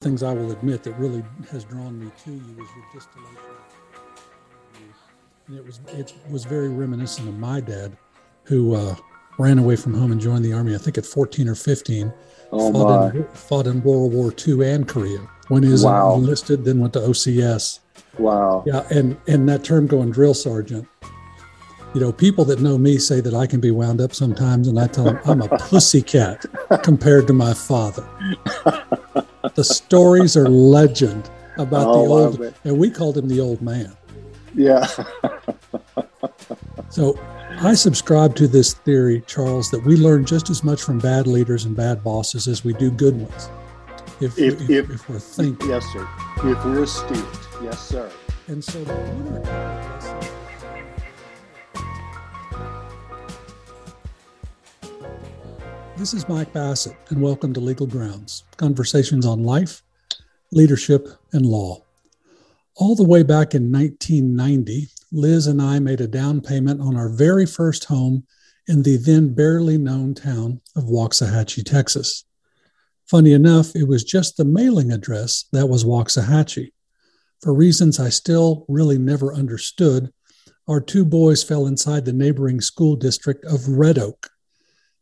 things I will admit that really has drawn me to you is your distillation. And it was it was very reminiscent of my dad, who uh, ran away from home and joined the army. I think at 14 or 15. Oh fought, in, fought in World War II and Korea. When he was Wow. enlisted, then went to OCS. Wow! Yeah, and and that term going drill sergeant. You know, people that know me say that I can be wound up sometimes, and I tell them I'm a pussycat compared to my father. The stories are legend about Oh, the old, and we called him the old man. Yeah. So I subscribe to this theory, Charles, that we learn just as much from bad leaders and bad bosses as we do good ones. If, If- if, if- if we're thinking. yes, sir. If we're astute, yes, sir. And so the winner This is Mike Bassett, and welcome to Legal Grounds conversations on life, leadership, and law. All the way back in 1990, Liz and I made a down payment on our very first home in the then barely known town of Waxahachie, Texas. Funny enough, it was just the mailing address that was Waxahachie. For reasons I still really never understood, our two boys fell inside the neighboring school district of Red Oak.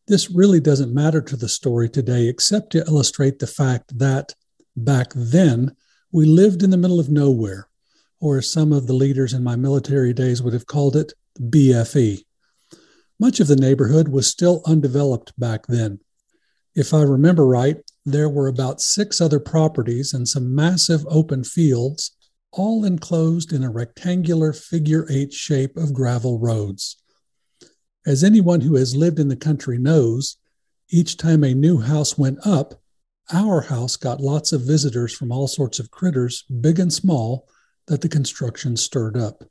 This really doesn't matter to the story today, except to illustrate the fact that back then we lived in the middle of nowhere, or as some of the leaders in my military days would have called it, BFE. Much of the neighborhood was still undeveloped back then. If I remember right, there were about six other properties and some massive open fields all enclosed in a rectangular figure eight shape of gravel roads. As anyone who has lived in the country knows, each time a new house went up, our house got lots of visitors from all sorts of critters, big and small, that the construction stirred up.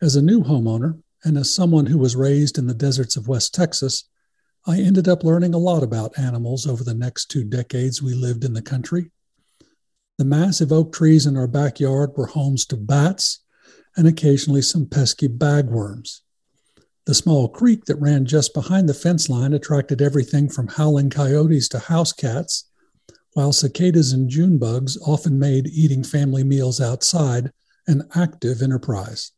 As a new homeowner, and as someone who was raised in the deserts of West Texas, I ended up learning a lot about animals over the next two decades we lived in the country. The massive oak trees in our backyard were homes to bats and occasionally some pesky bagworms. The small creek that ran just behind the fence line attracted everything from howling coyotes to house cats, while cicadas and June bugs often made eating family meals outside an active enterprise.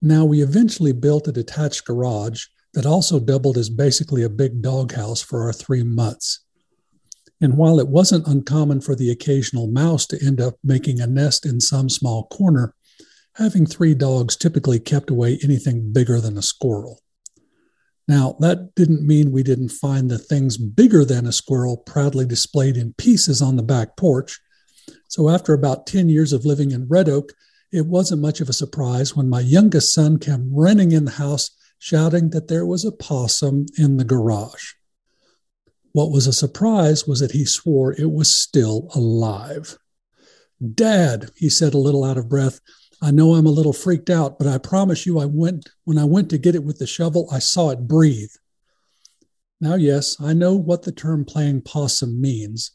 Now, we eventually built a detached garage that also doubled as basically a big doghouse for our three mutts. And while it wasn't uncommon for the occasional mouse to end up making a nest in some small corner, having three dogs typically kept away anything bigger than a squirrel. Now, that didn't mean we didn't find the things bigger than a squirrel proudly displayed in pieces on the back porch. So, after about 10 years of living in Red Oak, it wasn't much of a surprise when my youngest son came running in the house shouting that there was a possum in the garage. What was a surprise was that he swore it was still alive. Dad, he said a little out of breath, I know I'm a little freaked out, but I promise you I went when I went to get it with the shovel, I saw it breathe. Now, yes, I know what the term playing possum means,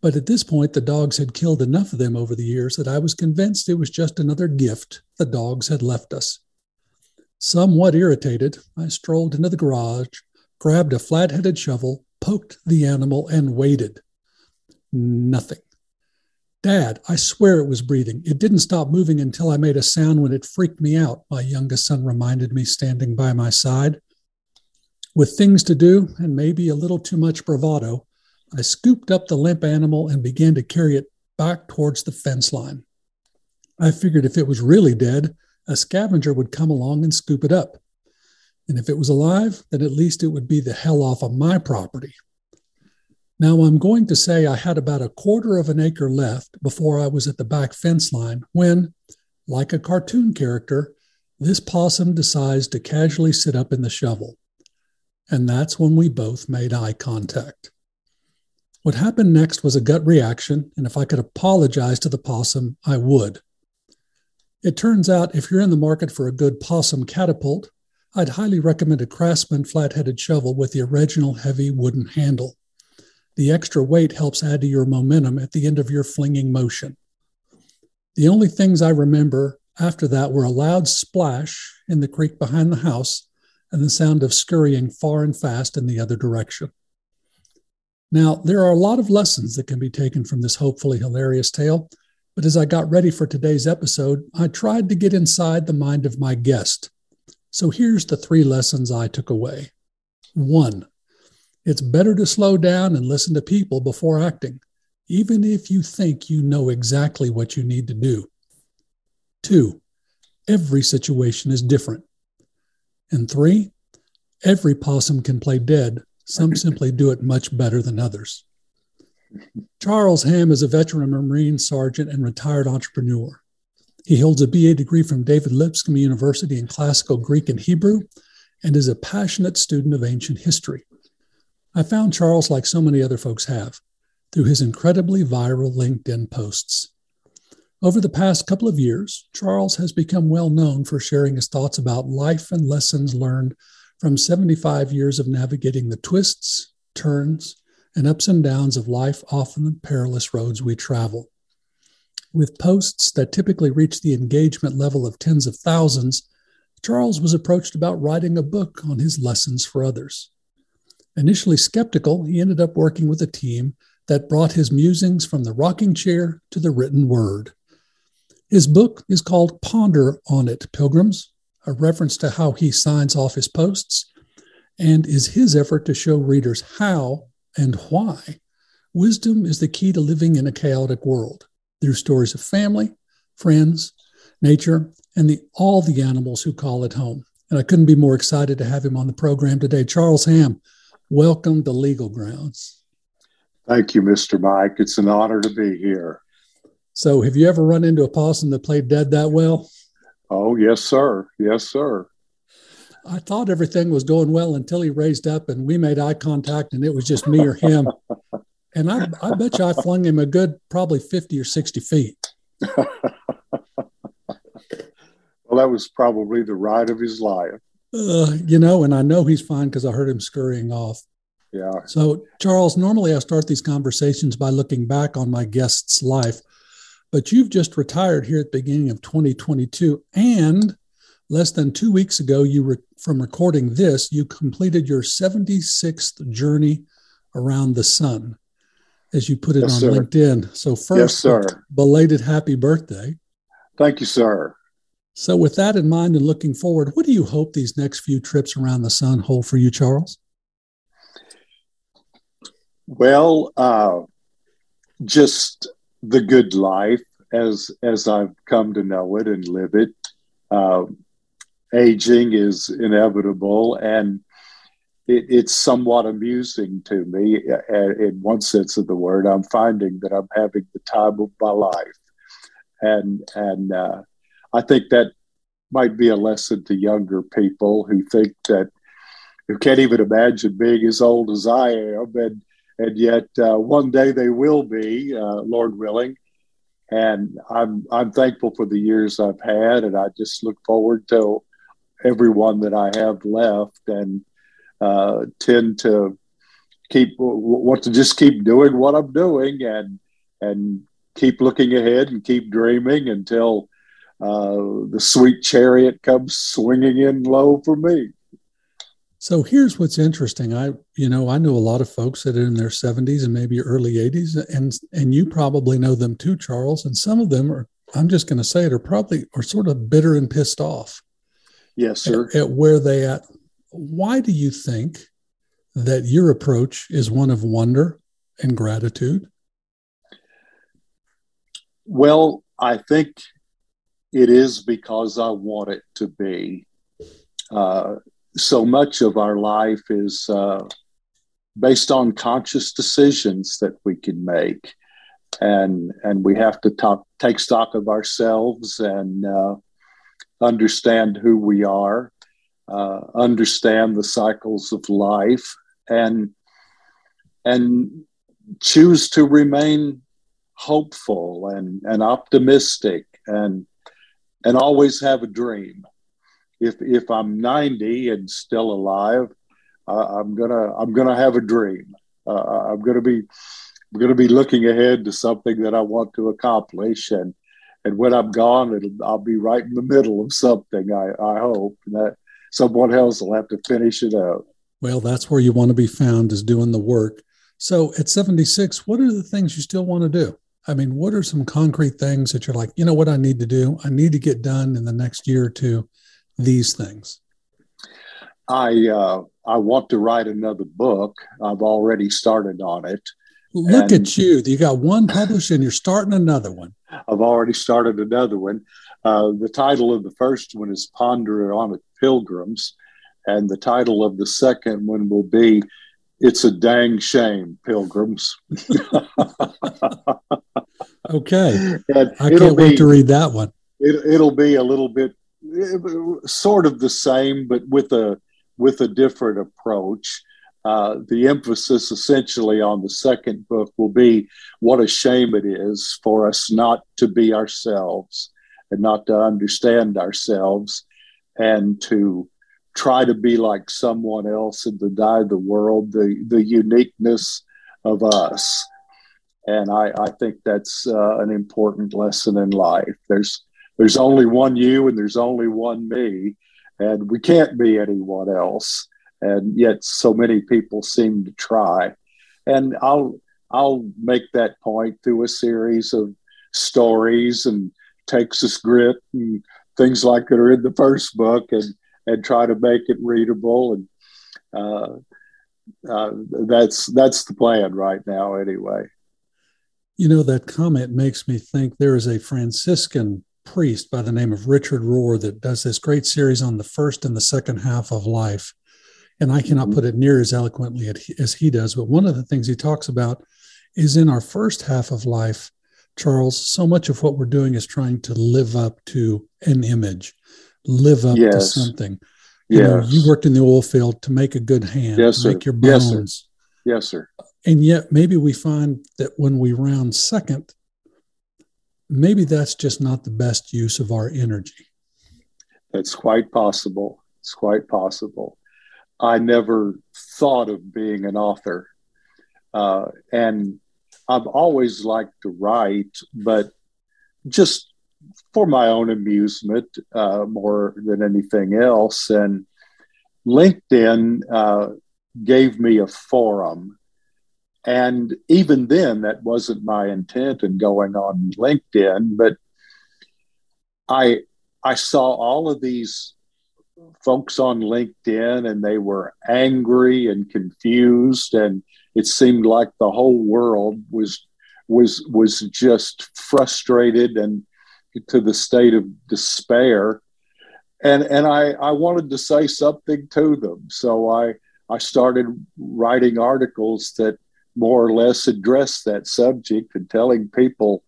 but at this point the dogs had killed enough of them over the years that I was convinced it was just another gift the dogs had left us. Somewhat irritated, I strolled into the garage, grabbed a flat headed shovel, poked the animal, and waited. Nothing. Dad, I swear it was breathing. It didn't stop moving until I made a sound when it freaked me out, my youngest son reminded me, standing by my side. With things to do and maybe a little too much bravado, I scooped up the limp animal and began to carry it back towards the fence line. I figured if it was really dead, a scavenger would come along and scoop it up. And if it was alive, then at least it would be the hell off of my property. Now, I'm going to say I had about a quarter of an acre left before I was at the back fence line when, like a cartoon character, this possum decides to casually sit up in the shovel. And that's when we both made eye contact. What happened next was a gut reaction, and if I could apologize to the possum, I would. It turns out if you're in the market for a good possum catapult, I'd highly recommend a Craftsman flat headed shovel with the original heavy wooden handle. The extra weight helps add to your momentum at the end of your flinging motion. The only things I remember after that were a loud splash in the creek behind the house and the sound of scurrying far and fast in the other direction. Now, there are a lot of lessons that can be taken from this hopefully hilarious tale, but as I got ready for today's episode, I tried to get inside the mind of my guest. So here's the three lessons I took away. One, it's better to slow down and listen to people before acting, even if you think you know exactly what you need to do. Two, every situation is different. And three, every possum can play dead. Some simply do it much better than others. Charles Ham is a veteran Marine sergeant and retired entrepreneur. He holds a BA degree from David Lipscomb University in classical Greek and Hebrew and is a passionate student of ancient history. I found Charles like so many other folks have through his incredibly viral LinkedIn posts. Over the past couple of years, Charles has become well known for sharing his thoughts about life and lessons learned from 75 years of navigating the twists, turns, and ups and downs of life, often the perilous roads we travel. With posts that typically reach the engagement level of tens of thousands, Charles was approached about writing a book on his lessons for others. Initially skeptical, he ended up working with a team that brought his musings from the rocking chair to the written word. His book is called Ponder on It, Pilgrims, a reference to how he signs off his posts, and is his effort to show readers how and why wisdom is the key to living in a chaotic world through stories of family, friends, nature, and the, all the animals who call it home. And I couldn't be more excited to have him on the program today. Charles Ham, welcome to Legal Grounds. Thank you, Mr. Mike. It's an honor to be here. So, have you ever run into a possum that played dead that well? Oh, yes, sir. Yes, sir. I thought everything was going well until he raised up and we made eye contact and it was just me or him. and I, I bet you I flung him a good probably 50 or 60 feet. well, that was probably the ride of his life. Uh, you know, and I know he's fine because I heard him scurrying off. Yeah. So, Charles, normally I start these conversations by looking back on my guest's life but you've just retired here at the beginning of 2022 and less than two weeks ago you were from recording this you completed your 76th journey around the sun as you put it yes, on sir. linkedin so first yes, belated happy birthday thank you sir so with that in mind and looking forward what do you hope these next few trips around the sun hold for you charles well uh, just the good life as as I've come to know it and live it. Uh, aging is inevitable, and it, it's somewhat amusing to me. In one sense of the word, I'm finding that I'm having the time of my life, and and uh, I think that might be a lesson to younger people who think that who can't even imagine being as old as I am, and and yet uh, one day they will be, uh, Lord willing. And I'm I'm thankful for the years I've had, and I just look forward to everyone that I have left, and uh, tend to keep want to just keep doing what I'm doing, and and keep looking ahead and keep dreaming until uh, the sweet chariot comes swinging in low for me. So here's what's interesting. I, you know, I know a lot of folks that are in their 70s and maybe early 80s, and and you probably know them too, Charles. And some of them are, I'm just going to say it, are probably are sort of bitter and pissed off. Yes, sir. At, at where they at. Why do you think that your approach is one of wonder and gratitude? Well, I think it is because I want it to be. Uh, so much of our life is uh, based on conscious decisions that we can make and and we have to take stock of ourselves and uh, understand who we are uh, understand the cycles of life and and choose to remain hopeful and, and optimistic and and always have a dream if if I'm 90 and still alive, uh, I'm gonna I'm gonna have a dream. Uh, I'm gonna be I'm gonna be looking ahead to something that I want to accomplish, and and when I'm gone, I'll be right in the middle of something. I I hope that someone else will have to finish it up. Well, that's where you want to be found is doing the work. So at 76, what are the things you still want to do? I mean, what are some concrete things that you're like, you know what I need to do? I need to get done in the next year or two these things. I uh, I want to write another book. I've already started on it. Look at you! You got one published, and you're starting another one. I've already started another one. Uh, the title of the first one is "Ponder on It, Pilgrims," and the title of the second one will be "It's a Dang Shame, Pilgrims." okay, I can't wait to read that one. It, it'll be a little bit sort of the same, but with a with a different approach. Uh, the emphasis essentially on the second book will be what a shame it is for us not to be ourselves and not to understand ourselves and to try to be like someone else and deny the world the, the uniqueness of us. And I, I think that's uh, an important lesson in life. There's there's only one you and there's only one me, and we can't be anyone else. And yet, so many people seem to try. And I'll I'll make that point through a series of stories and Texas grit and things like that are in the first book, and and try to make it readable. And uh, uh, that's that's the plan right now, anyway. You know that comment makes me think there is a Franciscan priest by the name of Richard Rohr that does this great series on the first and the second half of life. And I cannot mm-hmm. put it near as eloquently as he does. But one of the things he talks about is in our first half of life, Charles, so much of what we're doing is trying to live up to an image, live up yes. to something. You yes. know, you worked in the oil field to make a good hand, yes, make your bones. Yes, sir. Yes, sir. And yet maybe we find that when we round second, maybe that's just not the best use of our energy. That's quite possible. It's quite possible. I never thought of being an author. Uh, and I've always liked to write, but just for my own amusement uh, more than anything else. And LinkedIn uh, gave me a forum and even then, that wasn't my intent in going on LinkedIn. But I I saw all of these folks on LinkedIn, and they were angry and confused, and it seemed like the whole world was was was just frustrated and to the state of despair. And and I I wanted to say something to them, so I I started writing articles that more or less address that subject and telling people,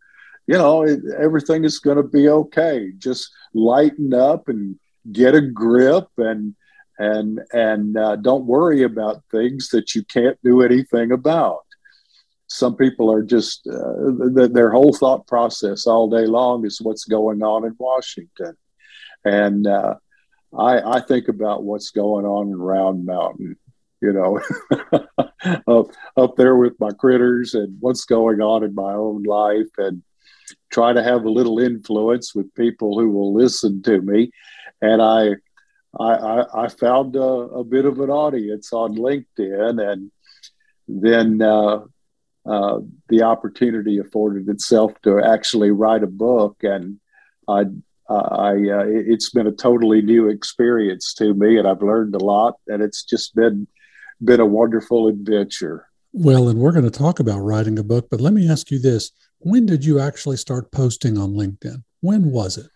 you know, everything is going to be okay. Just lighten up and get a grip and and and uh, don't worry about things that you can't do anything about. Some people are just uh, their whole thought process all day long is what's going on in Washington, and uh, I, I think about what's going on in Round Mountain you know, up, up there with my critters and what's going on in my own life and try to have a little influence with people who will listen to me. And I, I, I found a, a bit of an audience on LinkedIn and then uh, uh, the opportunity afforded itself to actually write a book and I, I, uh, it's been a totally new experience to me, and I've learned a lot. And it's just been been a wonderful adventure. Well, and we're going to talk about writing a book, but let me ask you this. When did you actually start posting on LinkedIn? When was it?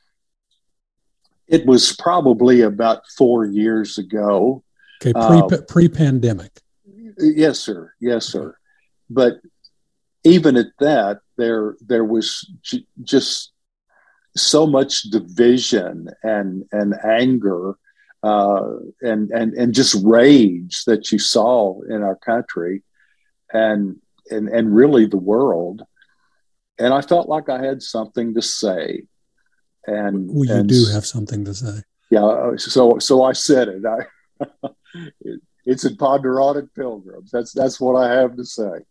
It was probably about four years ago. Okay, pre uh, pre pandemic. Yes, sir. Yes, sir. But even at that, there there was j- just so much division and and anger uh, and and and just rage that you saw in our country, and and and really the world. And I felt like I had something to say. And well, you and, do have something to say. Yeah. Uh, so so I said it. I, it's in Ponder on It Pilgrims. That's that's what I have to say.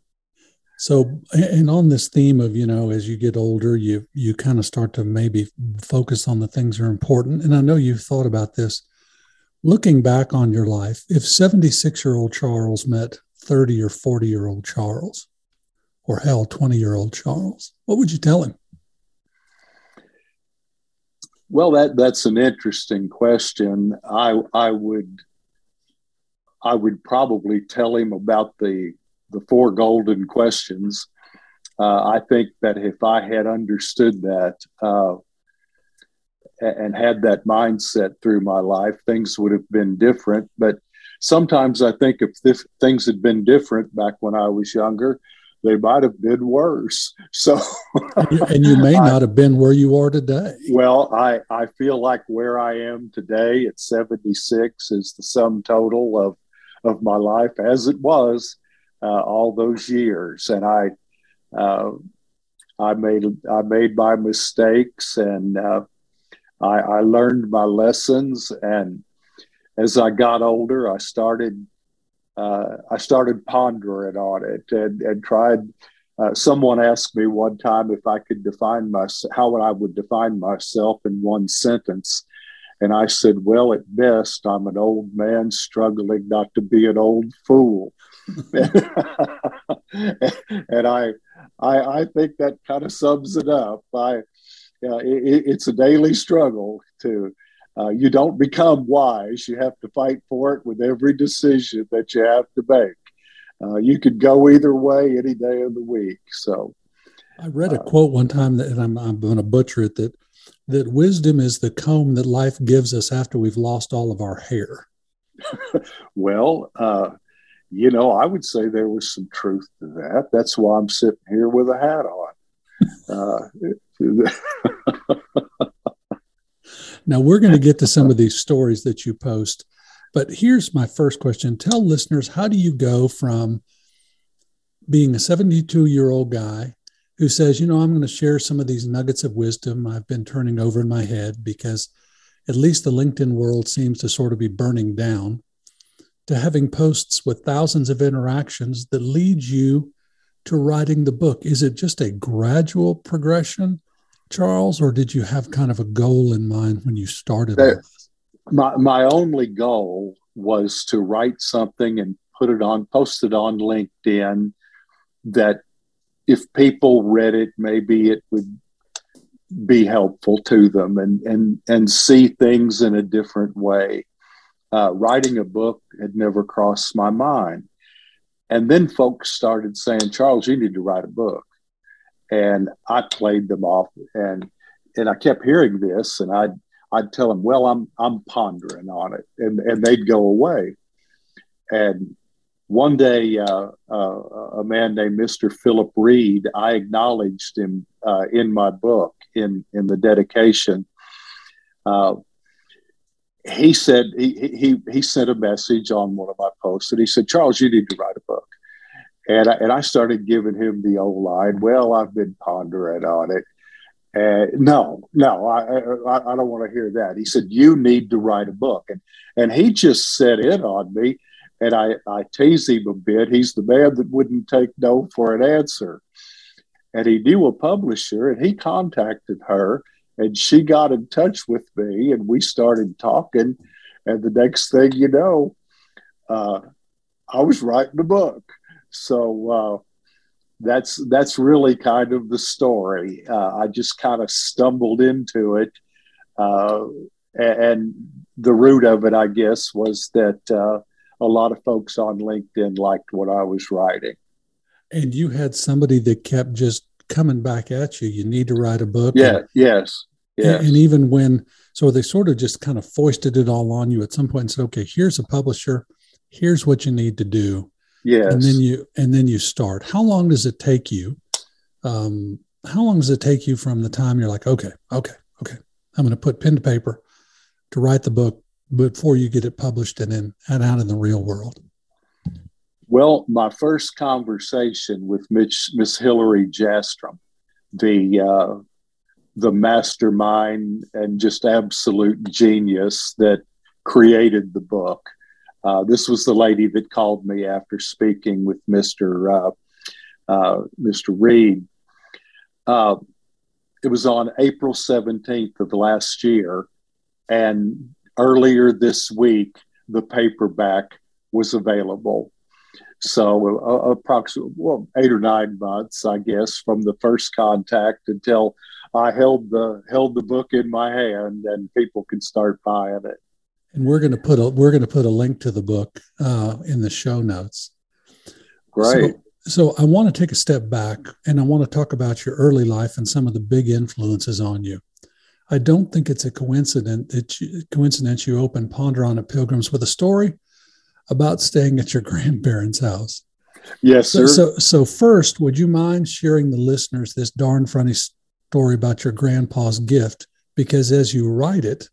So, and on this theme of, you know, as you get older, you you kind of start to maybe focus on the things that are important. And I know you've thought about this looking back on your life, if 76 year old Charles met 30 or 40 year old Charles, or hell, 20 year old Charles? What would you tell him? Well, that that's an interesting question. I I would I would probably tell him about the the four golden questions. Uh, I think that if I had understood that uh, and had that mindset through my life, things would have been different. But sometimes I think if things had been different back when I was younger, they might have been worse. So, and you may not have been where you are today. Well, I, I feel like where I am today at 76 is the sum total of, of my life as it was uh, all those years. And I, uh, I made, I made my mistakes and uh, I, I learned my lessons. And as I got older, I started uh, I started pondering on it and, and tried. Uh, someone asked me one time if I could define myself, how I would define myself in one sentence. And I said, well, at best, I'm an old man struggling not to be an old fool. and I, I, I think that kind of sums it up. I, uh, it, it's a daily struggle to uh, you don't become wise. You have to fight for it with every decision that you have to make. Uh, you could go either way any day of the week. So, I read a uh, quote one time that, and I'm, I'm going to butcher it that that wisdom is the comb that life gives us after we've lost all of our hair. well, uh, you know, I would say there was some truth to that. That's why I'm sitting here with a hat on. Uh, Now, we're going to get to some of these stories that you post, but here's my first question. Tell listeners, how do you go from being a 72 year old guy who says, you know, I'm going to share some of these nuggets of wisdom I've been turning over in my head because at least the LinkedIn world seems to sort of be burning down, to having posts with thousands of interactions that lead you to writing the book? Is it just a gradual progression? Charles, or did you have kind of a goal in mind when you started? my my only goal was to write something and put it on, post it on LinkedIn. That if people read it, maybe it would be helpful to them and and and see things in a different way. Uh, writing a book had never crossed my mind, and then folks started saying, "Charles, you need to write a book." and I played them off, and and I kept hearing this, and I'd I'd tell them, well, I'm I'm pondering on it, and and they'd go away, and one day uh, uh, a man named Mr. Philip Reed, I acknowledged him uh, in my book in in the dedication. Uh, he said he, he he sent a message on one of my posts, and he said, Charles, you need to write a book. And I, and I started giving him the old line. Well, I've been pondering on it. And no, no, I, I, I don't want to hear that. He said, you need to write a book. And, and he just set in on me. And I, I tease him a bit. He's the man that wouldn't take no for an answer. And he knew a publisher and he contacted her and she got in touch with me and we started talking. And the next thing you know, uh, I was writing a book. So uh, that's that's really kind of the story. Uh, I just kind of stumbled into it, uh, and the root of it, I guess, was that uh, a lot of folks on LinkedIn liked what I was writing. And you had somebody that kept just coming back at you. You need to write a book. Yeah. Yes. Yes. And, and even when, so they sort of just kind of foisted it all on you at some point and said, okay, here's a publisher. Here's what you need to do Yeah. And then you and then you start. How long does it take you? Um, how long does it take you from the time you're like, okay, okay, okay, I'm going to put pen to paper to write the book before you get it published and then and out in the real world? Well, my first conversation with Mitch, Miss Hillary Jastram, the uh, the mastermind and just absolute genius that created the book. Uh, this was the lady that called me after speaking with Mr. Uh, uh, Mr. Reed. Uh, it was on April 17th of last year, and earlier this week, the paperback was available. So uh, approximately well, eight or nine months, I guess, from the first contact until I held the held the book in my hand and people can start buying it. And we're going to put a we're going to put a link to the book uh, in the show notes. Great. So, so I want to take a step back and I want to talk about your early life and some of the big influences on you. I don't think it's a coincidence that you, coincidence you open Ponder on It Pilgrims with a story about staying at your grandparents' house. Yes, sir. So, so, so first, would you mind sharing the listeners this darn funny story about your grandpa's gift? Because as you write it,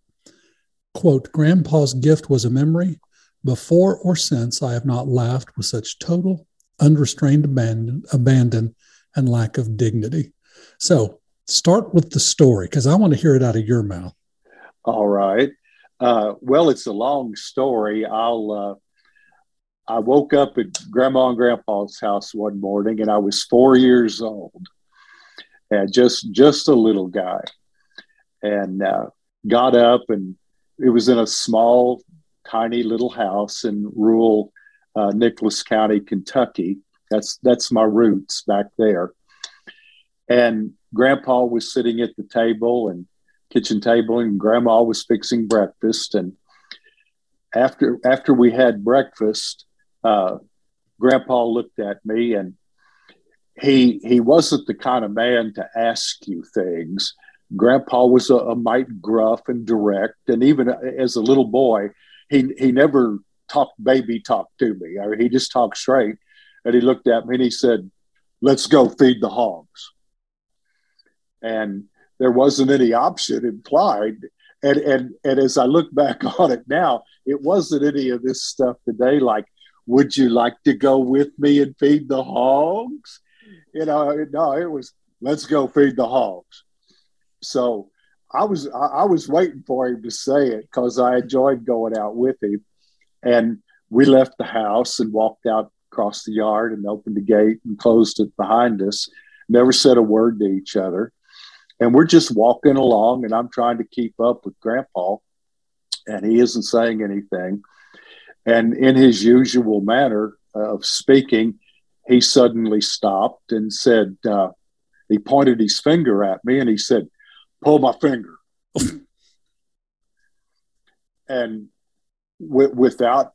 quote, Grandpa's gift was a memory. Before or since, I have not laughed with such total, unrestrained abandon, abandon and lack of dignity. So, start with the story because I want to hear it out of your mouth. All right. Uh, well, it's a long story. I'll uh, I woke up at grandma and grandpa's house one morning and I was four years old and just just a little guy and uh, got up and it was in a small tiny little house in rural uh, Nicholas County, Kentucky. That's that's my roots back there. And grandpa was sitting at the table and kitchen table and grandma was fixing breakfast and after after we had breakfast uh, Grandpa looked at me and he he wasn't the kind of man to ask you things. Grandpa was a, a mite gruff and direct, and even uh, as a little boy, he he never talked baby talk to me. I mean, he just talked straight. And he looked at me and he said, "Let's go feed the hogs." And there wasn't any option implied. And and and as I look back on it now, it wasn't any of this stuff today like would you like to go with me and feed the hogs? You know, no, it was, let's go feed the hogs. So I was, I was waiting for him to say it because I enjoyed going out with him. And we left the house and walked out across the yard and opened the gate and closed it behind us. Never said a word to each other. And we're just walking along, and I'm trying to keep up with Grandpa, and he isn't saying anything. And in his usual manner of speaking, he suddenly stopped and said, uh, he pointed his finger at me and he said, Pull my finger. and w- without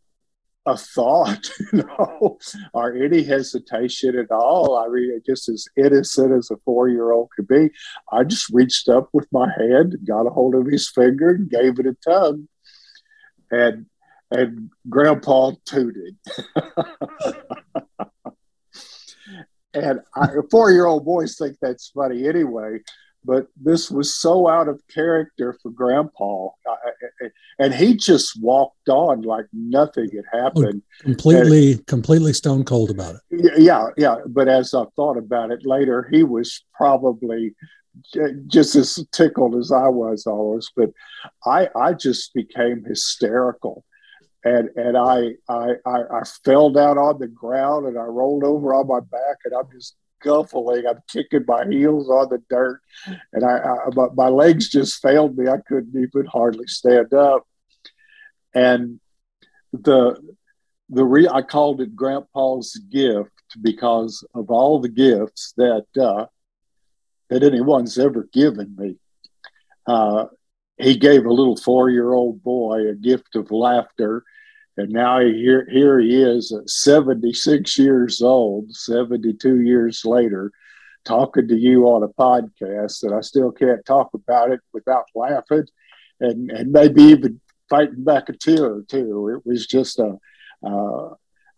a thought, you know, or any hesitation at all. I mean, just as innocent as a four year old could be. I just reached up with my hand, got a hold of his finger, and gave it a tug. And and grandpa tooted. and four year old boys think that's funny anyway, but this was so out of character for grandpa. And he just walked on like nothing had happened. completely, and, completely stone cold about it. Yeah, yeah. But as I thought about it later, he was probably just as tickled as I was always. But I, I just became hysterical and and I, I I I fell down on the ground and I rolled over on my back and I'm just guffling. I'm kicking my heels on the dirt, and I, I my, my legs just failed me. I couldn't even hardly stand up. And the the re I called it Grandpa's gift because of all the gifts that uh, that anyone's ever given me. Uh, he gave a little four year old boy a gift of laughter and now here, here he is at 76 years old, 72 years later, talking to you on a podcast that I still can't talk about it without laughing and, and maybe even fighting back a tear or two. It was just a. Uh,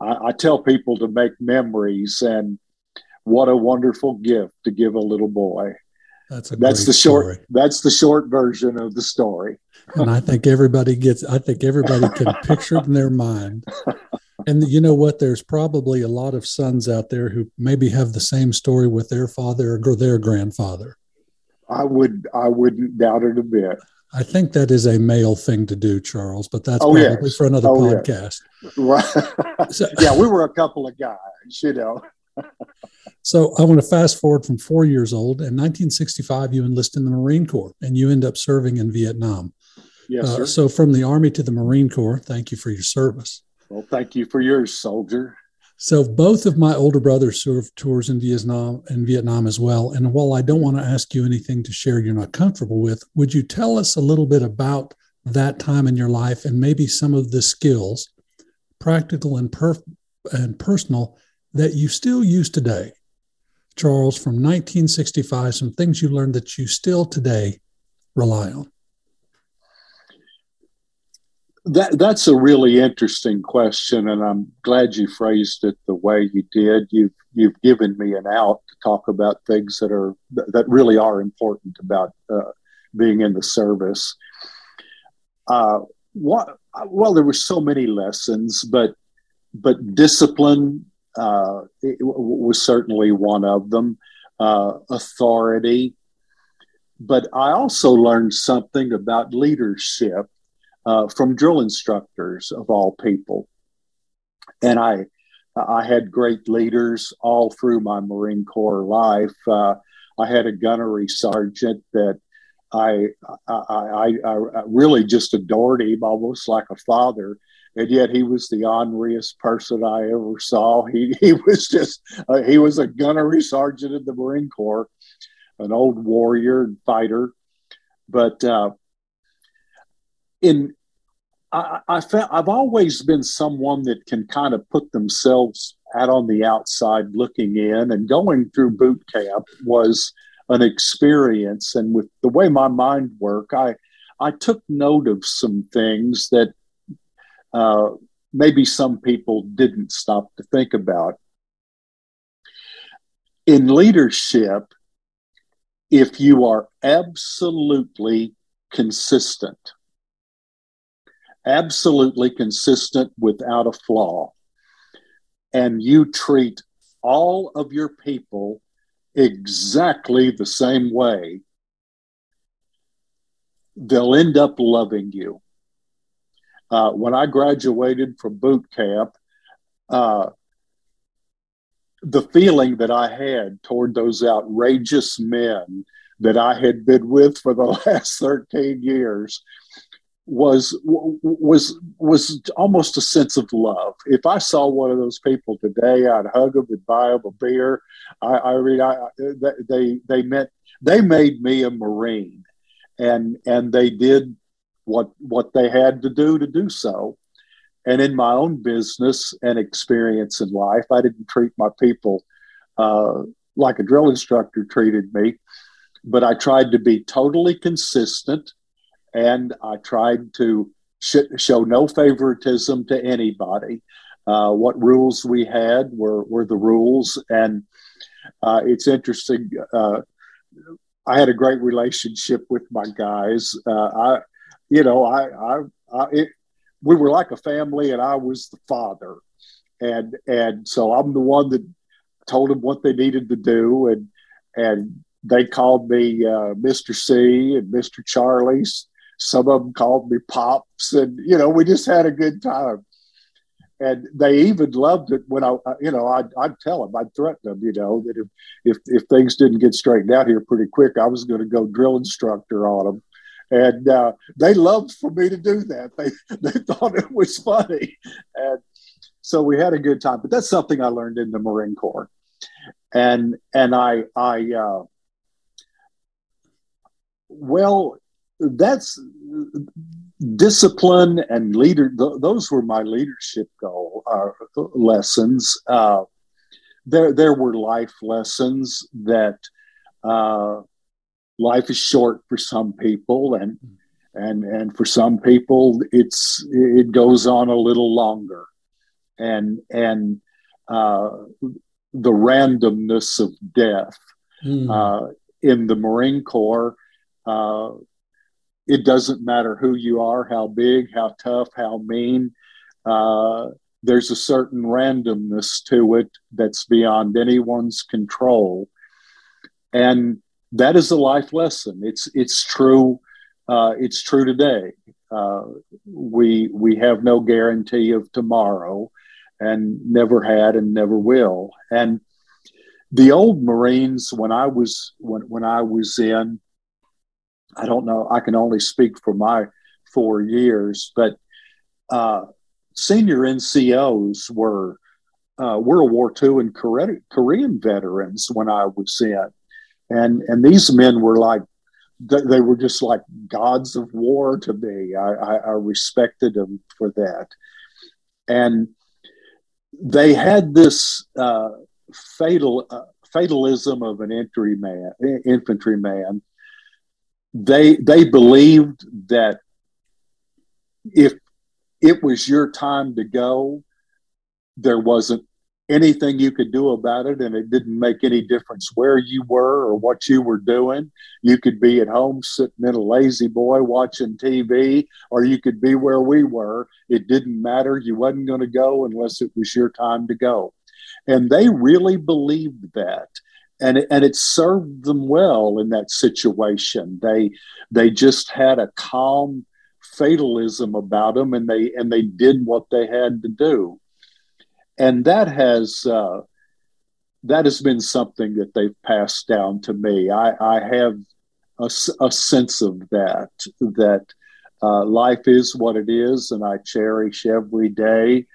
I, I tell people to make memories and what a wonderful gift to give a little boy. That's a that's the short that's the short version of the story and I think everybody gets. I think everybody can picture it in their mind. And you know what? There's probably a lot of sons out there who maybe have the same story with their father or their grandfather. I would. I wouldn't doubt it a bit. I think that is a male thing to do, Charles, but that's oh, probably yes. for another oh, podcast. Yes. Right. so, yeah, we were a couple of guys, you know. so I want to fast forward from four years old. In 1965, you enlist in the Marine Corps and you end up serving in Vietnam. Yes, uh, so from the Army to the Marine Corps, thank you for your service. Well, thank you for yours, soldier. So both of my older brothers served tours in Vietnam and Vietnam as well. And while I don't want to ask you anything to share you're not comfortable with, would you tell us a little bit about that time in your life and maybe some of the skills, practical and per- and personal, that you still use today? Charles, from 1965, some things you learned that you still today rely on. That that's a really interesting question, and I'm glad you phrased it the way you did. You've you've given me an out to talk about things that are that really are important about uh, being in the service. Uh, what, well, there were so many lessons, but but discipline uh, was certainly one of them. Uh, authority, but I also learned something about leadership uh, from drill instructors of all people. And I, I had great leaders all through my Marine Corps life. Uh, I had a gunnery sergeant that I, I, I, I, really just adored him, almost like a father. And yet he was the honoriest person I ever saw. He, he was just, uh, he was a gunnery sergeant in the Marine Corps, an old warrior and fighter. But uh, in I, I felt I've always been someone that can kind of put themselves out on the outside looking in, and going through boot camp was an experience. And with the way my mind worked, I I took note of some things that uh, maybe some people didn't stop to think about. In leadership, if you are absolutely consistent, absolutely consistent without a flaw, and you treat all of your people exactly the same way, they'll end up loving you. Uh, when I graduated from boot camp, uh, the feeling that I had toward those outrageous men that I had been with for the last 13 years was was was almost a sense of love. If I saw one of those people today, I'd hug them and buy them a beer. I, I mean, I, they they meant they made me a Marine, and and they did what what they had to do to do so. And in my own business and experience in life, I didn't treat my people uh, like a drill instructor treated me, but I tried to be totally consistent and I tried to sh- show no favoritism to anybody. Uh, what rules we had were, were the rules, and uh, it's interesting. Uh, I had a great relationship with my guys. Uh, I, you know, I, I, I it, we were like a family, and I was the father, and and so I'm the one that told them what they needed to do, and and they called me uh, Mr. C and Mr. Charlie's some of them called me pops, and you know, we just had a good time. And they even loved it when I, you know, I'd, I'd tell them, I'd threaten them, you know, that if, if, if things didn't get straightened out here pretty quick, I was going to go drill instructor on them and uh, they loved for me to do that. They they thought it was funny, and so we had a good time. But that's something I learned in the Marine Corps, and and I I uh, well that's discipline and leader th- those were my leadership goal uh, lessons uh, there there were life lessons that uh, life is short for some people and and and for some people it's it goes on a little longer and and uh, the randomness of death mm. in the marine corps uh, it doesn't matter who you are, how big, how tough, how mean. Uh, there's a certain randomness to it that's beyond anyone's control, and that is a life lesson. It's it's true. Uh, it's true today. Uh, we we have no guarantee of tomorrow, and never had and never will. And the old Marines, when I was when when I was in, I don't know. I can only speak for my four years, but uh, senior NCOs were uh, World War II and Korean veterans when I was in, and and these men were like they were just like gods of war to me. I, I, I respected them for that, and they had this uh, fatal uh, fatalism of an infantry man, infantryman. They they believed that if it was your time to go, there wasn't anything you could do about it, and it didn't make any difference where you were or what you were doing. You could be at home sitting in a lazy boy watching TV, or you could be where we were. It didn't matter. You wasn't going to go unless it was your time to go. And they really believed that. And it, and it served them well in that situation. They they just had a calm fatalism about them, and they and they did what they had to do and that has uh, that has been something that they've passed down to me. I, I have a, a, sense of that that uh, life is what it is, and I cherish every day.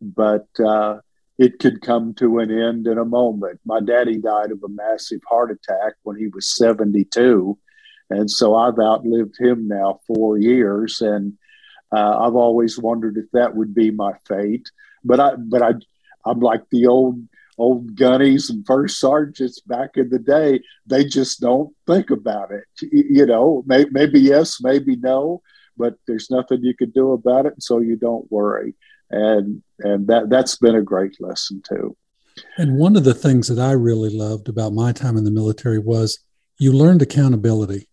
But uh, it could come to an end in a moment. My daddy died of a massive heart attack when he was seventy-two, and so I've outlived him now four years, and uh, I've always wondered if that would be my fate but I but I I'm like the old old gunnies and first sergeants back in the day. They just don't think about it. You know, may, maybe yes, maybe no, but there's nothing you can do about it, so you don't worry. And and that that's been a great lesson too. And one of the things that I really loved about my time in the military was you learned accountability.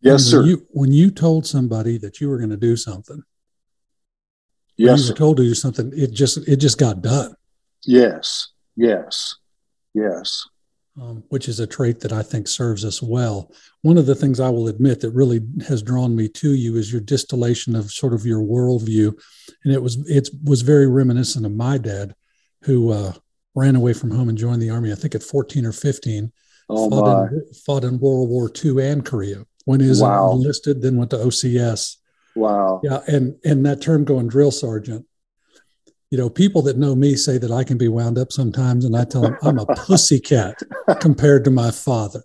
Yes, sir. You, when you told somebody that you were going to do something, Yes. you were told to do something, it just it just got done. Yes. Yes. Yes. Um, which is a trait that I think serves us well. One of the things I will admit that really has drawn me to you is your distillation of sort of your worldview, and it was it was very reminiscent of my dad, who uh, ran away from home and joined the army. I think at fourteen or fifteen. Oh fought, in, fought in World War II and Korea. When he was wow. enlisted, then went to OCS Wow. Yeah, and and that term going drill sergeant. You know, people that know me say that I can be wound up sometimes, and I tell them I'm a pussy cat compared to my father.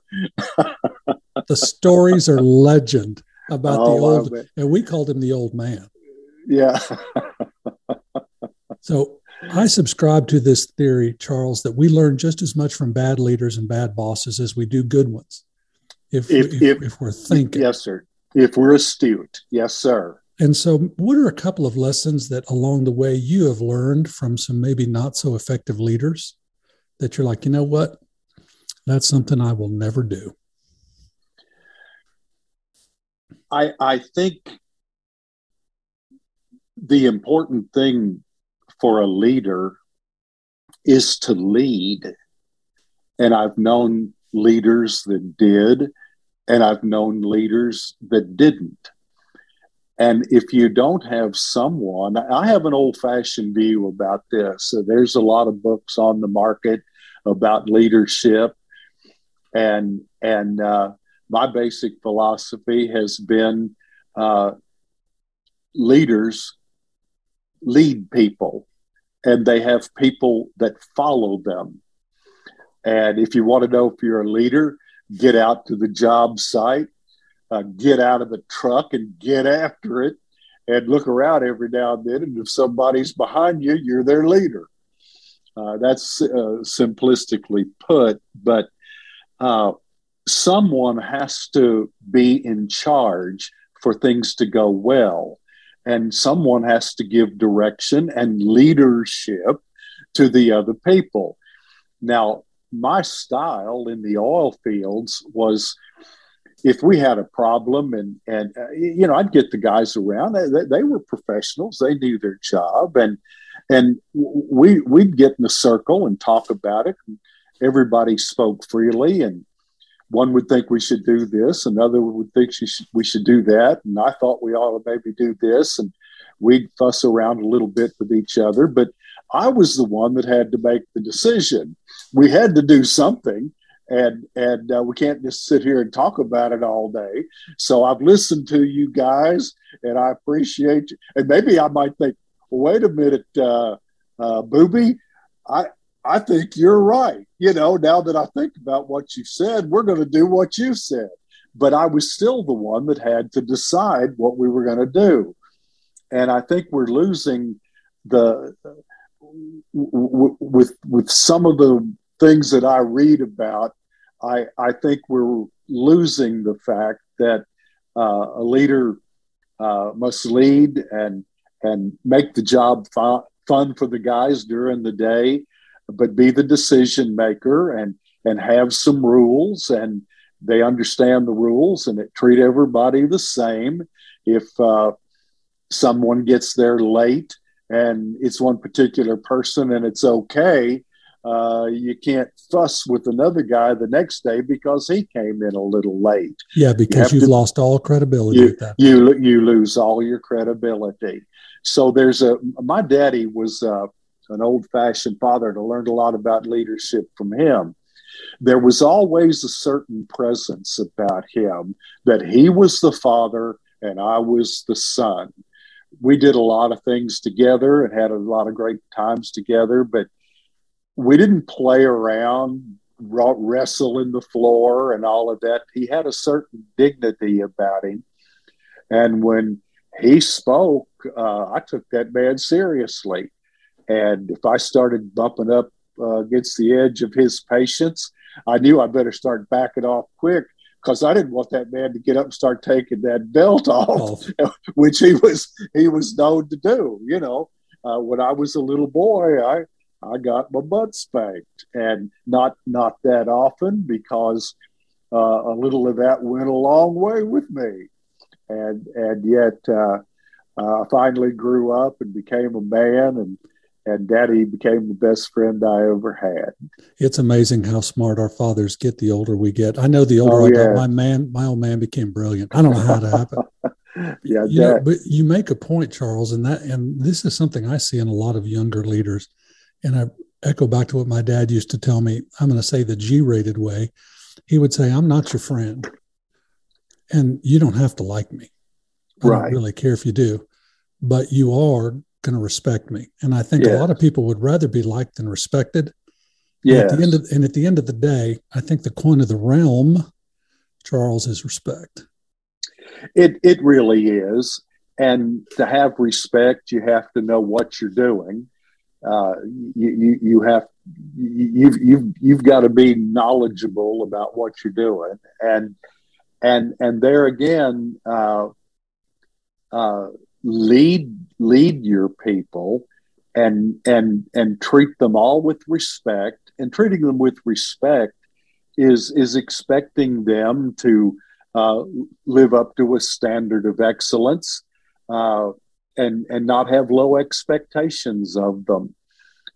the stories are legend about oh, the old, and we called him the old man. Yeah. so I subscribe to this theory, Charles, that we learn just as much from bad leaders and bad bosses as we do good ones. If if, if, if we're thinking, yes, sir if we're astute. Yes, sir. And so, what are a couple of lessons that along the way you have learned from some maybe not so effective leaders that you're like, you know what? That's something I will never do. I, I think the important thing for a leader is to lead. And I've known leaders that did, and I've known leaders that didn't. And if you don't have someone, I have an old fashioned view about this. So there's a lot of books on the market about leadership. And, and uh, my basic philosophy has been uh, leaders lead people, and they have people that follow them. And if you want to know if you're a leader, get out to the job site, uh, get out of the truck and get after it, and look around every now and then. And if somebody's behind you, you're their leader. Uh, that's uh, simplistically put, but uh, someone has to be in charge for things to go well. And someone has to give direction and leadership to the other people. Now, my style in the oil fields was if we had a problem and and uh, you know I'd get the guys around. They, they, were professionals. They knew their job. And and we we'd get in a circle and talk about it. Everybody spoke freely and one would think we should do this. Another would think should, we should do that. And I thought we ought to maybe do this. And we'd fuss around a little bit with each other. But I was the one that had to make the decision. We had to do something, and and uh, we can't just sit here and talk about it all day. So I've listened to you guys, and I appreciate you. And maybe I might think, wait a minute, uh, uh, Booby, I I think you're right. You know, now that I think about what you said, we're going to do what you said. But I was still the one that had to decide what we were going to do. And I think we're losing the with with some of the things that I read about. I I think we're losing the fact that uh, a leader uh, must lead and and make the job fun for the guys during the day, but be the decision maker and and have some rules and they understand the rules and it treat everybody the same. If uh, someone gets there late and it's one particular person and it's okay, uh, you can't fuss with another guy the next day because he came in a little late. Yeah, because you have lost all credibility. You, you you lose all your credibility. So there's a my daddy was uh, an old fashioned father, and I learned a lot about leadership from him. There was always a certain presence about him that he was the father and I was the son. We did a lot of things together and had a lot of great times together, but we didn't play around, wrestle in the floor, and all of that. He had a certain dignity about him. And when he spoke, uh, I took that man seriously. And if I started bumping up uh, against the edge of his patience, I knew I better start backing off quick because I didn't want that man to get up and start taking that belt off, oh. which he was he was known to do. You know, uh, when I was a little boy, I I got my butt spanked, and not not that often because uh, a little of that went a long way with me, and and yet uh, uh, I finally grew up and became a man, and and Daddy became the best friend I ever had. It's amazing how smart our fathers get the older we get. I know the older oh, I got, my man, my old man became brilliant. I don't know how that happened. yeah, you know, but you make a point, Charles, and that and this is something I see in a lot of younger leaders and I echo back to what my dad used to tell me. I'm going to say the G rated way. He would say, I'm not your friend. And you don't have to like me. I right. don't really care if you do, but you are going to respect me. And I think yeah. a lot of people would rather be liked than respected. Yeah. At the end of, and at the end of the day, I think the coin of the realm, Charles, is respect. It it really is. And to have respect, you have to know what you're doing uh, you, you, you have you've you've you've got to be knowledgeable about what you're doing and and and there again uh, uh, lead lead your people and and and treat them all with respect. And treating them with respect is is expecting them to uh, live up to a standard of excellence uh, and and not have low expectations of them.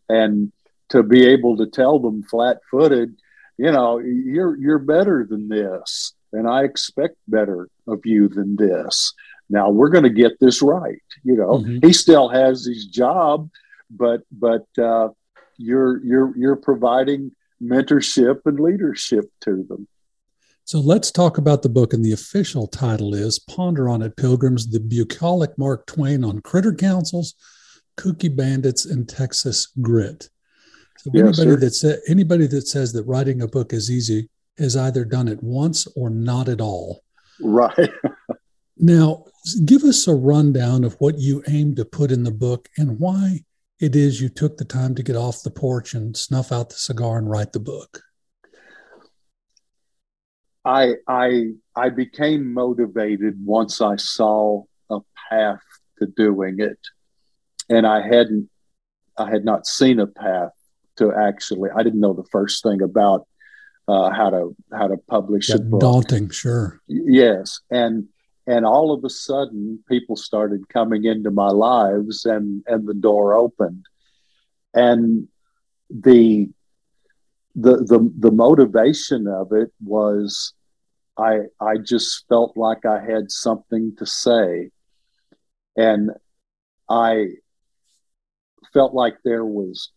And to be able to tell them flat footed you know you're you're better than this and i expect better of you than this now we're going to get this right you know mm-hmm. he still has his job but but uh, you're you're you're providing mentorship and leadership to them so let's talk about the book, and the official title is Ponder on It, Pilgrims, the Bucolic Mark Twain on Critter Councils, Kooky Bandits, and Texas Grit. So yes, anybody that sa- anybody that says that writing a book is easy has either done it once or not at all. Right. now, give us a rundown of what you aim to put in the book and why it is you took the time to get off the porch and snuff out the cigar and write the book. I I I became motivated once I saw a path to doing it, and I hadn't I had not seen a path to actually. I didn't know the first thing about uh, how to how to publish yeah, a book. Daunting, sure. Yes, and and all of a sudden, people started coming into my lives, and and the door opened, and the the the the motivation of it was I I just felt like I had something to say, and I felt like there was.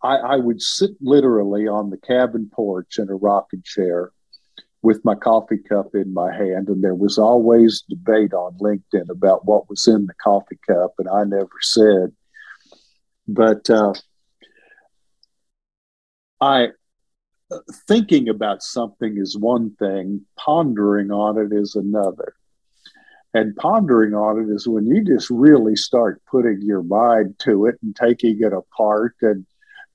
I, I would sit literally on the cabin porch in a rocking chair with my coffee cup in my hand, and there was always debate on LinkedIn about what was in the coffee cup, and I never said. But uh, I thinking about something is one thing, pondering on it is another. And pondering on it is when you just really start putting your mind to it and taking it apart and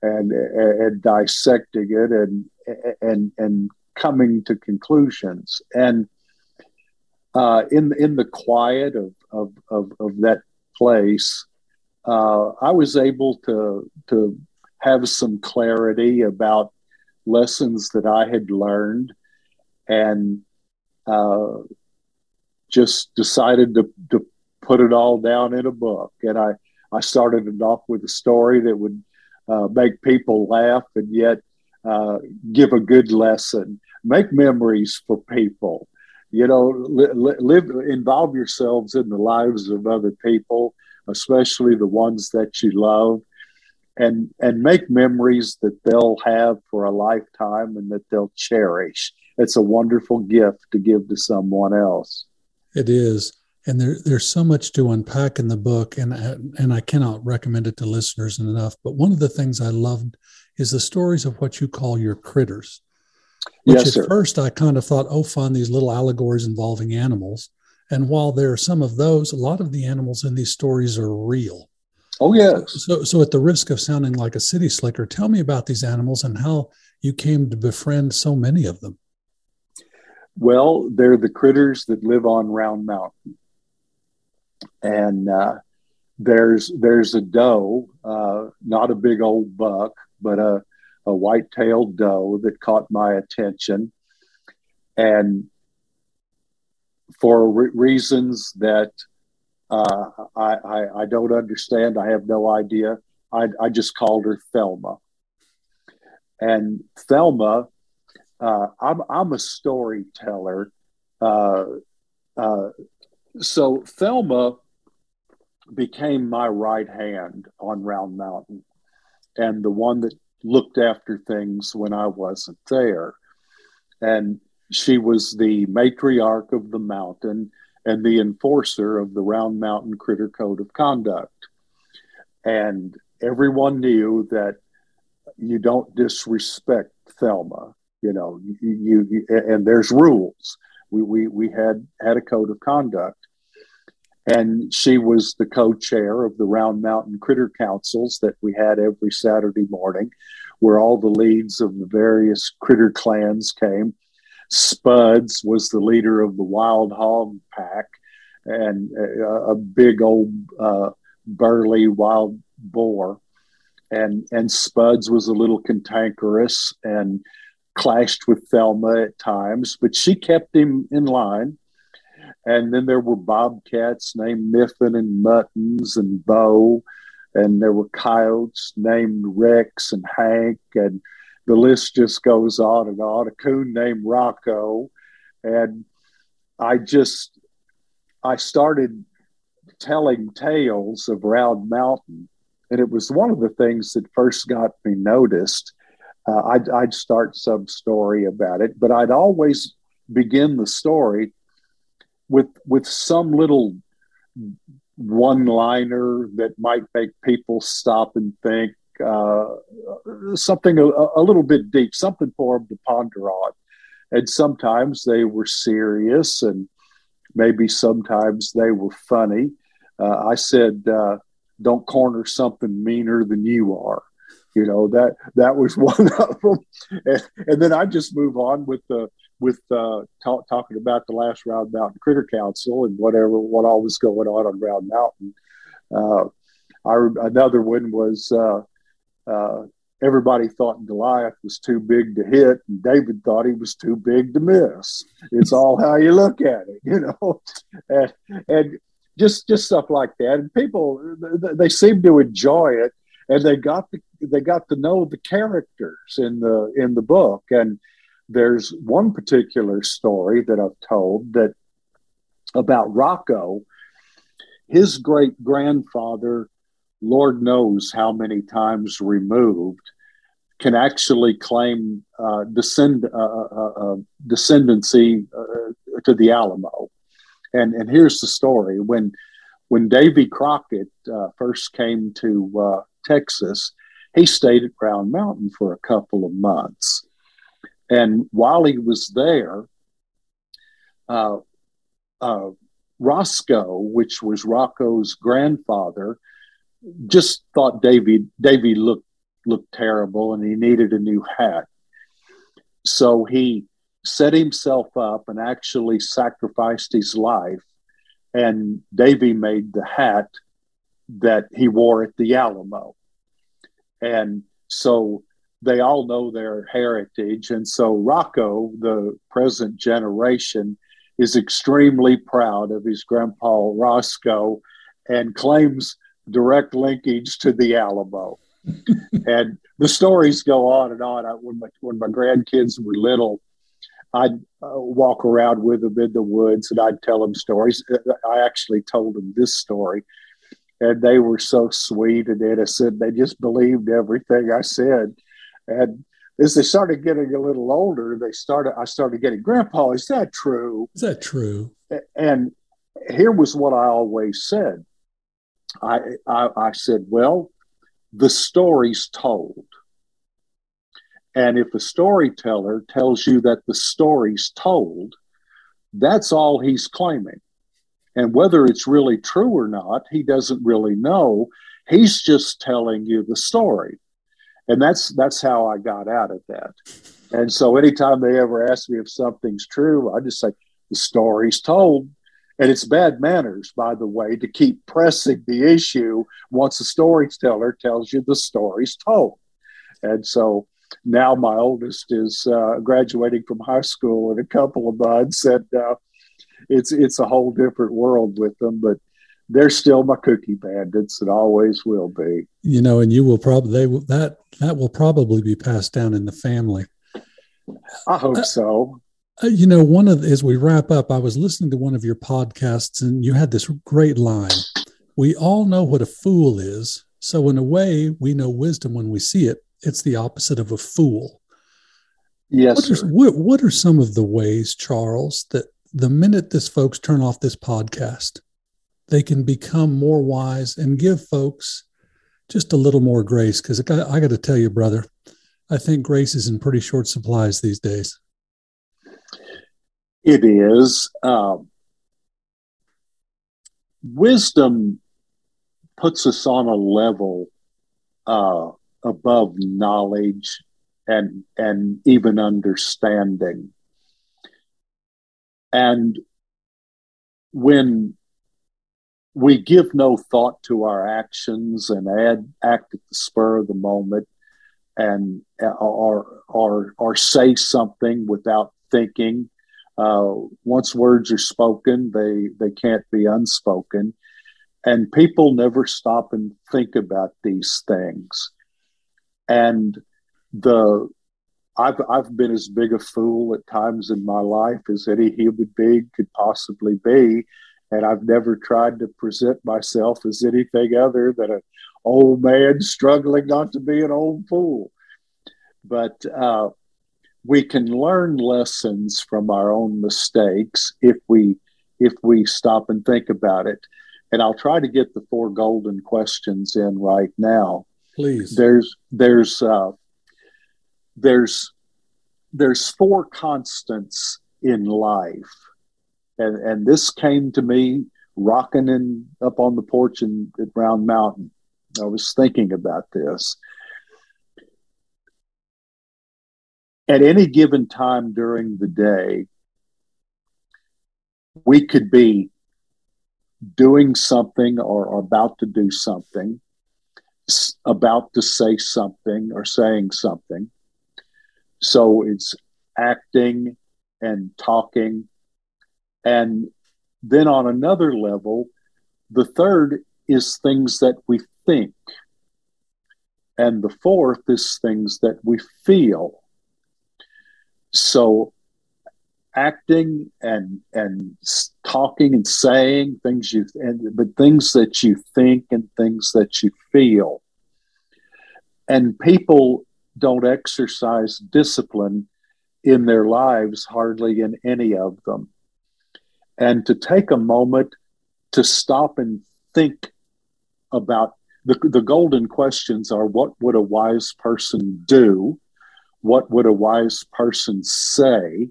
and and dissecting it and and and coming to conclusions. And uh, in in the quiet of of of, of that place, uh, I was able to to have some clarity about lessons that I had learned, and uh, just decided to to put it all down in a book. And I I started it off with a story that would uh, make people laugh and yet uh, give a good lesson, make memories for people you know li- live involve yourselves in the lives of other people especially the ones that you love and and make memories that they'll have for a lifetime and that they'll cherish. It's a wonderful gift to give to someone else. It is. And there, there's so much to unpack in the book and and I cannot recommend it to listeners enough but one of the things I loved is the stories of what you call your critters which yes, at sir. first I kind of thought, oh, fun, these little allegories involving animals. And while there are some of those, a lot of the animals in these stories are real. Oh, yes. So, so at the risk of sounding like a city slicker, tell me about these animals and how you came to befriend so many of them. Well, they're the critters that live on Round Mountain. And uh, there's there's a doe, uh, not a big old buck, but a a white-tailed doe that caught my attention, and for re- reasons that uh, I, I, I, don't understand, I have no idea. I, I just called her Thelma, and Thelma. Uh, I'm I'm a storyteller, uh, uh so Thelma became my right hand on Round Mountain, and the one that looked after things when I wasn't there. And she was the matriarch of the mountain and the enforcer of the Round Mountain Critter Code of Conduct. And everyone knew that you don't disrespect Thelma. You know, you, you and there's rules. We, we, we had had a code of conduct and she was the co-chair of the Round Mountain Critter Councils that we had every Saturday morning, where all the leads of the various critter clans came. Spuds was the leader of the Wild Hog Pack, and a, a big old uh, burly wild boar. And and Spuds was a little cantankerous and clashed with Thelma at times, but she kept him in line and then there were bobcats named Miffin and Muttons and Bo, and there were coyotes named Rex and Hank, and the list just goes on and on. A coon named Rocco, and I just I started telling tales of Round Mountain, and it was one of the things that first got me noticed. Uh, I'd, I'd start some story about it, but I'd always begin the story with with some little one liner that might make people stop and think uh, something a, a, little bit deep, something for them to ponder on. And sometimes they were serious, and maybe sometimes they were funny. Uh, I said, uh, "Don't corner something meaner than you are." You know that that was one of them, and, and then I just move on with the with uh, talk, talking about the last Round Mountain Critter Council and whatever what all was going on on Round Mountain. Uh, I, another one was uh, uh, everybody thought Goliath was too big to hit, and David thought he was too big to miss. It's all how you look at it, you know, and, and just just stuff like that. And people they seem to enjoy it, and they got the, they got to know the characters in the in the book and there's one particular story that I've told that about Rocco. His great grandfather, Lord knows how many times removed, can actually claim uh, descend, uh, uh, uh, uh descendancy uh, to the Alamo. And, and here's the story when when Davy Crockett first came to Texas. He stayed at Round Mountain for a couple of months. And while he was there, uh, uh, Roscoe, which was Rocco's grandfather, just thought Davy Davy looked looked terrible and he needed a new hat. So he set himself up and actually sacrificed his life. And Davy made the hat that he wore at the Alamo. And so they all know their heritage. And so Rocco, the present generation, is extremely proud of his grandpa Roscoe and claims direct linkage to the Alamo. and the stories go on and on. I, when my when my grandkids were little, I'd uh, walk around with them in the woods and I'd tell them stories. I actually told them this story, and they were so sweet and innocent. They just believed everything I said. And as they started getting a little older, they started. I started getting, Grandpa, is that true? Is that true? And here was what I always said. I, I, I said, well, the story's told. And if a storyteller tells you that the story's told, that's all he's claiming. And whether it's really true or not, he doesn't really know. He's just telling you the story. And that's that's how I got out of that. And so anytime they ever ask me if something's true, I just say the story's told. And it's bad manners, by the way, to keep pressing the issue once the storyteller tells you the story's told. And so now my oldest is uh, graduating from high school in a couple of months, and uh, it's it's a whole different world with them. But they're still my cookie bandits, and always will be. You know, and you will probably they will, that that will probably be passed down in the family. I hope uh, so. Uh, you know, one of as we wrap up, I was listening to one of your podcasts, and you had this great line. We all know what a fool is, so in a way, we know wisdom when we see it it's the opposite of a fool. Yes. What are, what, what are some of the ways, Charles, that the minute this folks turn off this podcast, they can become more wise and give folks just a little more grace? Because I, I got to tell you, brother, I think grace is in pretty short supplies these days. It is. Um, wisdom puts us on a level uh, above knowledge and and even understanding and when we give no thought to our actions and add, act at the spur of the moment and or or or say something without thinking. Uh, once words are spoken they they can't be unspoken. And people never stop and think about these things. And the I've I've been as big a fool at times in my life as any human being could possibly be, and I've never tried to present myself as anything other than an old man struggling not to be an old fool. But uh, we can learn lessons from our own mistakes if we if we stop and think about it. And I'll try to get the four golden questions in right now. Please. There's there's uh, there's there's four constants in life, and and this came to me rocking in up on the porch in at Round Mountain. I was thinking about this. At any given time during the day, we could be doing something or, or about to do something about to say something or saying something. So it's acting and talking. And then on another level, the third is things that we think. And the fourth is things that we feel. So acting and and talking and saying things you and but things that you think and things that you feel and people don't exercise discipline in their lives hardly in any of them and to take a moment to stop and think about the, the golden questions are what would a wise person do? What would a wise person say?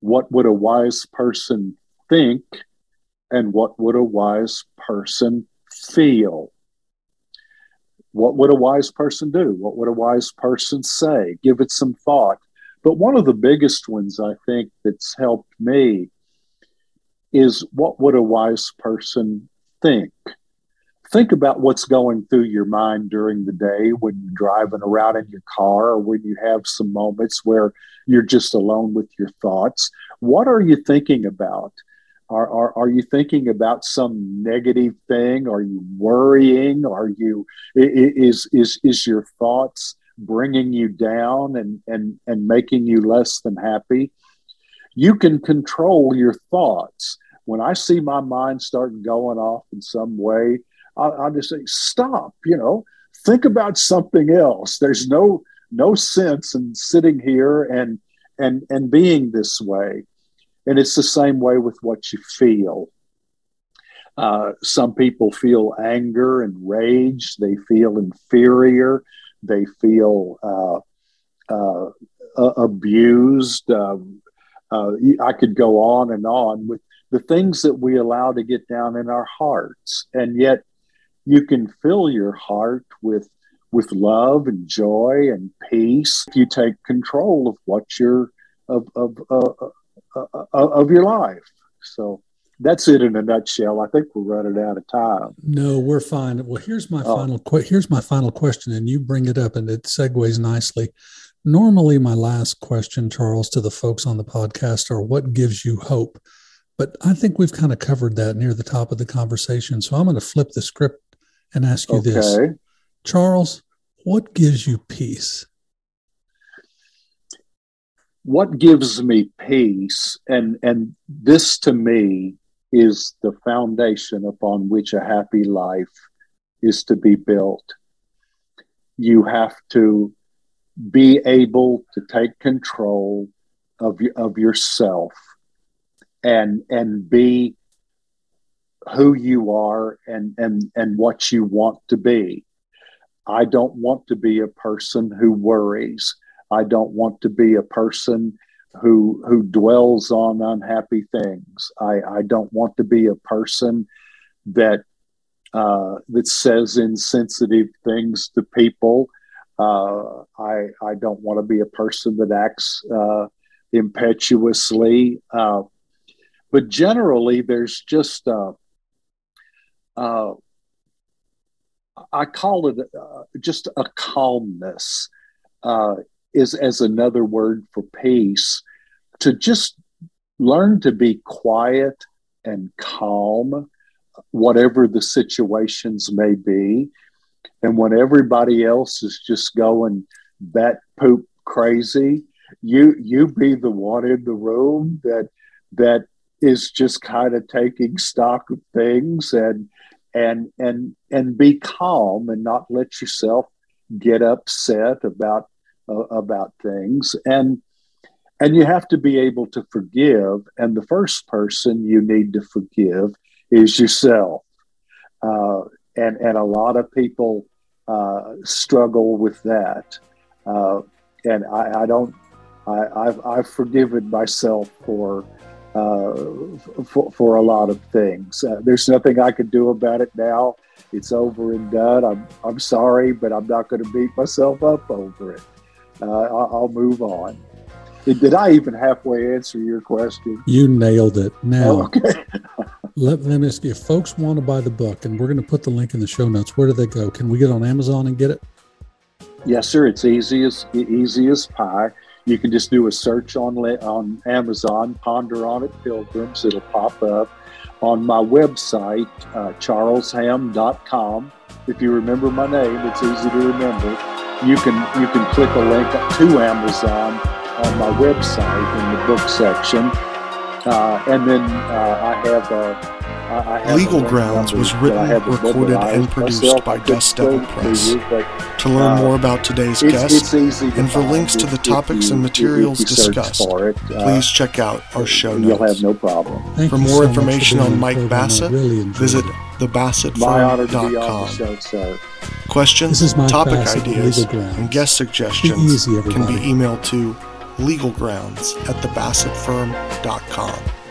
What would a wise person think? And what would a wise person feel? What would a wise person do? What would a wise person say? Give it some thought. But one of the biggest ones I think that's helped me is what would a wise person think? Think about what's going through your mind during the day when you're driving around in your car or when you have some moments where you're just alone with your thoughts. What are you thinking about? Are, are, are you thinking about some negative thing? Are you worrying? Are you is is is your thoughts bringing you down and and and making you less than happy? You can control your thoughts. When I see my mind starting going off in some way, I, I just say, stop. You know, think about something else. There's no no sense in sitting here and and and being this way and it's the same way with what you feel. Uh, some people feel anger and rage. They feel inferior. They feel uh, uh, abused. Um, uh, I could go on and on with the things that we allow to get down in our hearts, and yet you can fill your heart with with love and joy and peace if you take control of what you're of of, uh, uh, uh, of your life. So that's it in a nutshell. I think we're running out of time. No, we're fine. Well, here's my oh. final que- here's my final question, and you bring it up, and it segues nicely. Normally, my last question, Charles, to the folks on the podcast are what gives you hope? But I think we've kind of covered that near the top of the conversation. So I'm going to flip the script and ask you okay. this. Charles, what gives you peace? what gives me peace and and this to me is the foundation upon which a happy life is to be built you have to be able to take control of of yourself and and be who you are and and and what you want to be i don't want to be a person who worries I don't want to be a person who who dwells on unhappy things. I, I don't want to be a person that uh, that says insensitive things to people. Uh, I I don't want to be a person that acts uh, impetuously. Uh, but generally, there's just uh, uh, I call it just a calmness is as another word for peace. To just learn to be quiet and calm whatever the situations may be. And when everybody else is just going bat poop crazy you you be the one in the room that that is just kind of taking stock of things and and and and be calm and not let yourself get upset about uh, about things. And and you have to be able to forgive and the first person you need to forgive is yourself. Uh, and and a lot of people uh, struggle with that. Uh, and I, I don't I, have I've forgiven myself for for, for a lot of things. Uh, there's nothing I can do about it now. It's over and done. I'm, I'm sorry, but I'm not going to beat myself up over it uh, I'll, I'll, move on. Did, did, I even halfway answer your question? You nailed it. Now, okay. let, let me ask you if folks want to buy the book, and we're going to put the link in the show notes, where do they go? Can we get on Amazon and get it? Yes, sir. It's easy as easy as pie. You can just do a search on on Amazon, ponder on it, pilgrims. It'll pop up on my website, uh, charlesham.com. If you remember my name, it's easy to remember you can you can click a link to Amazon on my website in the book section, uh, and then uh, I have a. I Legal Grounds was written, recorded, and produced by Dust Devil Press. You, to learn uh, more about today's it's, guest it's and for links to the topics you, and materials discussed, it, uh, please check out our show notes. You'll have no problem. Thank for more so information on Mike Bassett, really visit thebassettfirm.com. Questions, topic Bassett ideas, and guest suggestions be can be emailed to legalgrounds at thebassettfirm.com.